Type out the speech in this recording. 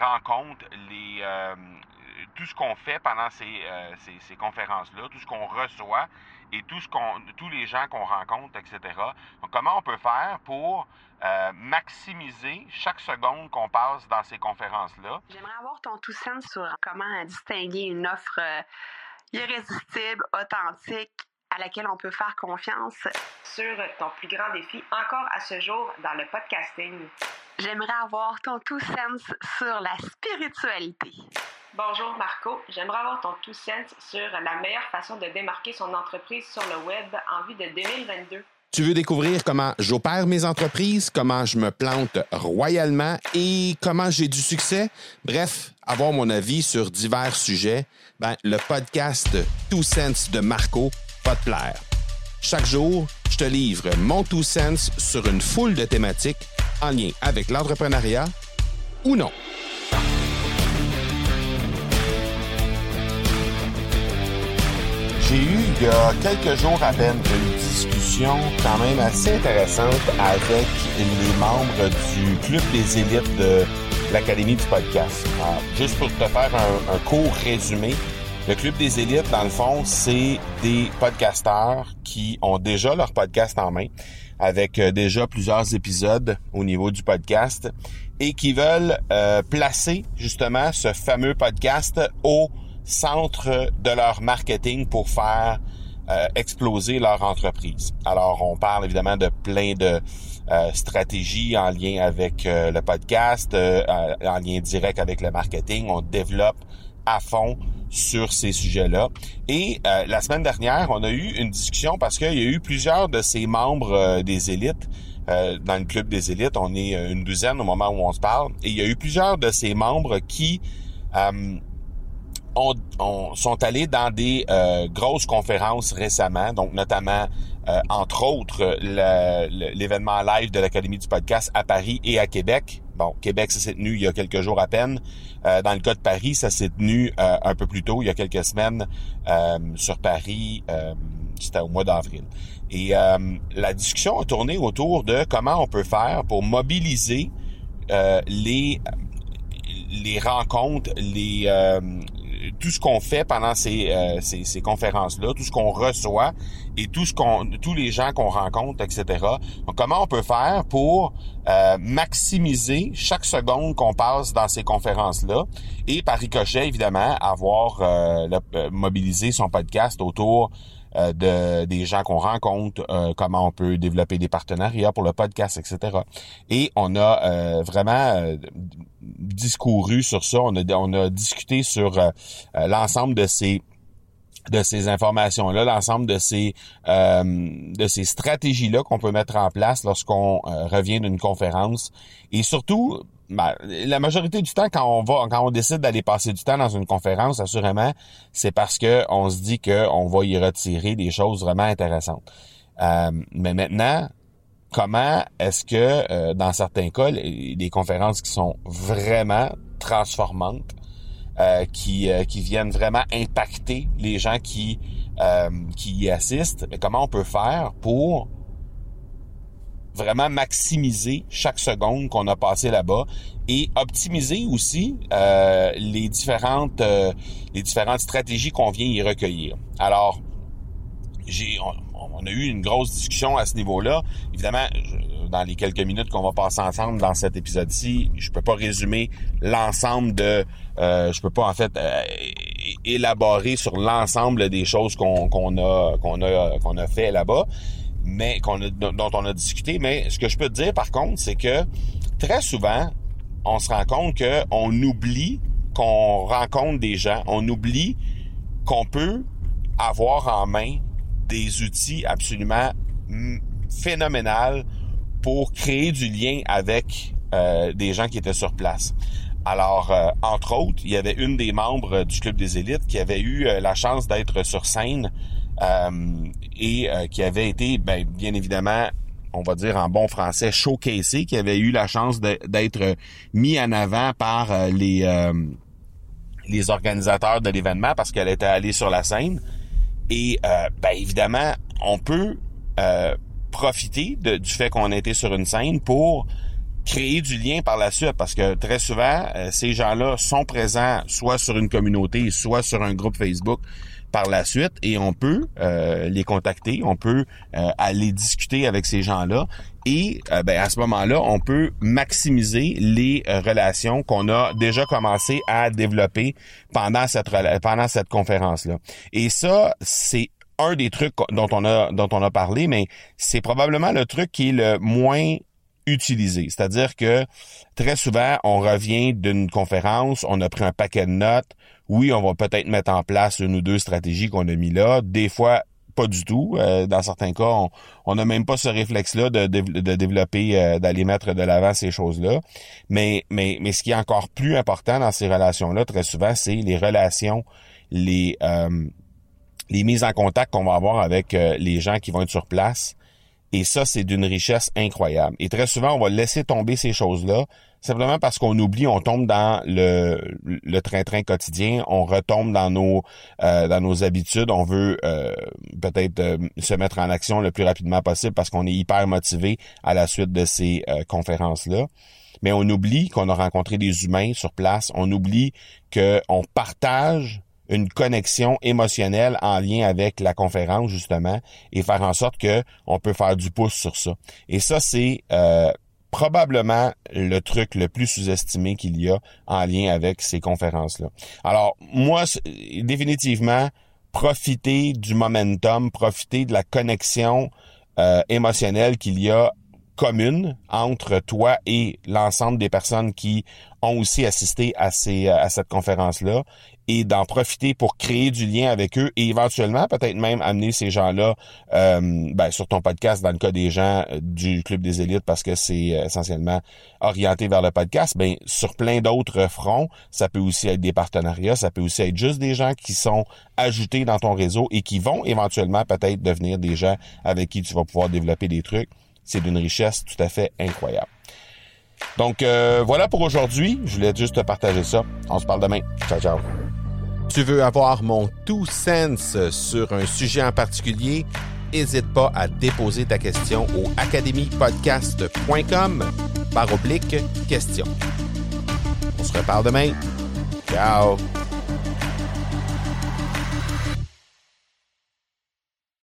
rencontres, les, tout ce qu'on fait pendant ces, ces, conférences-là, tout ce qu'on reçoit et tout ce tous les gens qu'on rencontre, etc. Donc, comment on peut faire pour maximiser chaque seconde qu'on passe dans ces conférences-là? J'aimerais avoir ton tout sens sur comment distinguer une offre irrésistible, authentique, à laquelle on peut faire confiance. Sur ton plus grand défi encore à ce jour dans le podcasting. J'aimerais avoir ton tout sens sur la spiritualité. Bonjour Marco, j'aimerais avoir ton tout sens sur la meilleure façon de démarquer son entreprise sur le web en vue de 2022. Tu veux découvrir comment j'opère mes entreprises, comment je me plante royalement et comment j'ai du succès? Bref, avoir mon avis sur divers sujets, ben, le podcast Two Sense de Marco va te plaire. Chaque jour, je te livre mon Two Sense sur une foule de thématiques en lien avec l'entrepreneuriat ou non. J'ai eu il y a quelques jours à peine une discussion quand même assez intéressante avec les membres du Club des élites de l'Académie du podcast. juste pour te faire un, court résumé, le Club des élites, dans le fond, c'est des podcasteurs qui ont déjà leur podcast en main, avec euh, déjà plusieurs épisodes au niveau du podcast, et qui veulent euh, placer justement ce fameux podcast au centre de leur marketing pour faire euh, exploser leur entreprise. Alors, on parle évidemment de plein de euh, stratégies en lien avec euh, le podcast, en lien direct avec le marketing. On développe à fond sur ces sujets-là. Et la semaine dernière, on a eu une discussion parce qu'il y a eu plusieurs de ces membres des élites dans le club des élites. On est une douzaine au moment où on se parle. Et il y a eu plusieurs de ces membres qui on, sont allés dans des euh, grosses conférences récemment, donc notamment, euh, entre autres, l'événement live de l'Académie du podcast à Paris et à Québec. Bon, Québec, ça s'est tenu il y a quelques jours à peine. Euh, dans le cas de Paris, ça s'est tenu un peu plus tôt, il y a quelques semaines, sur Paris, c'était au mois d'avril. Et la discussion a tourné autour de comment on peut faire pour mobiliser les les rencontres, les, tout ce qu'on fait pendant ces, euh, ces, ces conférences-là, tout ce qu'on reçoit et tout ce qu'on, tous les gens qu'on rencontre, etc. Donc, comment on peut faire pour euh, maximiser chaque seconde qu'on passe dans ces conférences-là et par ricochet, évidemment, avoir euh, mobilisé son podcast autour euh, de des gens qu'on rencontre, euh, comment on peut développer des partenariats pour le podcast, etc. Et on a euh, vraiment discouru sur ça. On a, on a discuté sur l'ensemble de ces de ces informations là, l'ensemble de ces de ces stratégies là qu'on peut mettre en place lorsqu'on revient d'une conférence et surtout ben, la majorité du temps, quand on va, quand on décide d'aller passer du temps dans une conférence, assurément, c'est parce que on se dit qu'on va y retirer des choses vraiment intéressantes. Euh, mais maintenant, comment est-ce que, euh, dans certains cas, des conférences qui sont vraiment transformantes, euh, qui, qui viennent vraiment impacter les gens qui, qui y assistent, comment on peut faire pour vraiment maximiser chaque seconde qu'on a passé là-bas et optimiser aussi euh, les différentes euh, les différentes stratégies qu'on vient y recueillir. Alors, j'ai on, a eu une grosse discussion à ce niveau-là. Évidemment, dans les quelques minutes qu'on va passer ensemble dans cet épisode-ci, je peux pas résumer l'ensemble de euh, je peux pas en fait euh, élaborer sur l'ensemble des choses qu'on qu'on a qu'on a qu'on a fait là-bas mais dont on a discuté. Mais ce que je peux te dire par contre, c'est que très souvent, on se rend compte qu'on oublie qu'on rencontre des gens, on oublie qu'on peut avoir en main des outils absolument phénoménaux pour créer du lien avec euh, des gens qui étaient sur place. Alors, euh, entre autres, il y avait une des membres du Club des élites qui avait eu euh, la chance d'être sur scène et euh, qui avait été, ben, bien évidemment, on va dire en bon français, showcasé, qui avait eu la chance d'être mis en avant par euh, les, les organisateurs de l'événement parce qu'elle était allée sur la scène. Et ben, évidemment, on peut profiter du fait qu'on a été sur une scène pour créer du lien par la suite parce que très souvent, euh, ces gens-là sont présents soit sur une communauté, soit sur un groupe Facebook par la suite et on peut euh, les contacter, on peut euh, aller discuter avec ces gens-là et ben, à ce moment-là, on peut maximiser les relations qu'on a déjà commencé à développer pendant cette pendant cette conférence-là. Et ça, c'est un des trucs dont on a dont on a parlé, mais c'est probablement le truc qui est le moins utilisé. C'est-à-dire que très souvent, on revient d'une conférence, on a pris un paquet de notes. Oui, on va peut-être mettre en place une ou deux stratégies qu'on a mis là. Des fois, pas du tout. Euh, dans certains cas, on n'a même pas ce réflexe-là de, de, développer, euh, d'aller mettre de l'avant ces choses-là. Mais, mais, mais ce qui est encore plus important dans ces relations-là, très souvent, c'est les relations, les, euh, les mises en contact qu'on va avoir avec les gens qui vont être sur place et ça, c'est d'une richesse incroyable. Et très souvent, on va laisser tomber ces choses-là simplement parce qu'on oublie, on tombe dans le, le train-train quotidien, on retombe dans nos euh, dans nos habitudes, on veut euh, peut-être euh, se mettre en action le plus rapidement possible parce qu'on est hyper motivé à la suite de ces conférences-là. Mais on oublie qu'on a rencontré des humains sur place, on oublie qu'on partage une connexion émotionnelle en lien avec la conférence justement et faire en sorte que on peut faire du pouce sur ça. Et ça c'est euh, probablement le truc le plus sous-estimé qu'il y a en lien avec ces conférences-là. Alors, moi, définitivement, profiter du momentum, profiter de la connexion euh, émotionnelle qu'il y a commune entre toi et l'ensemble des personnes qui ont aussi assisté à ces à cette conférence là et d'en profiter pour créer du lien avec eux et éventuellement peut-être même amener ces gens-là euh, ben, sur ton podcast dans le cas des gens euh, du club des élites parce que c'est euh, essentiellement orienté vers le podcast ben sur plein d'autres fronts. Ça peut aussi être des partenariats ça peut aussi être juste des gens qui sont ajoutés dans ton réseau et qui vont éventuellement peut-être devenir des gens avec qui tu vas pouvoir développer des trucs c'est d'une richesse tout à fait incroyable donc voilà pour aujourd'hui. Je voulais juste te partager ça. On se parle demain. Ciao, ciao tu veux avoir mon tout sens sur un sujet en particulier, n'hésite pas à déposer ta question au academypodcast.com par oblique question. On se reparle demain. Ciao!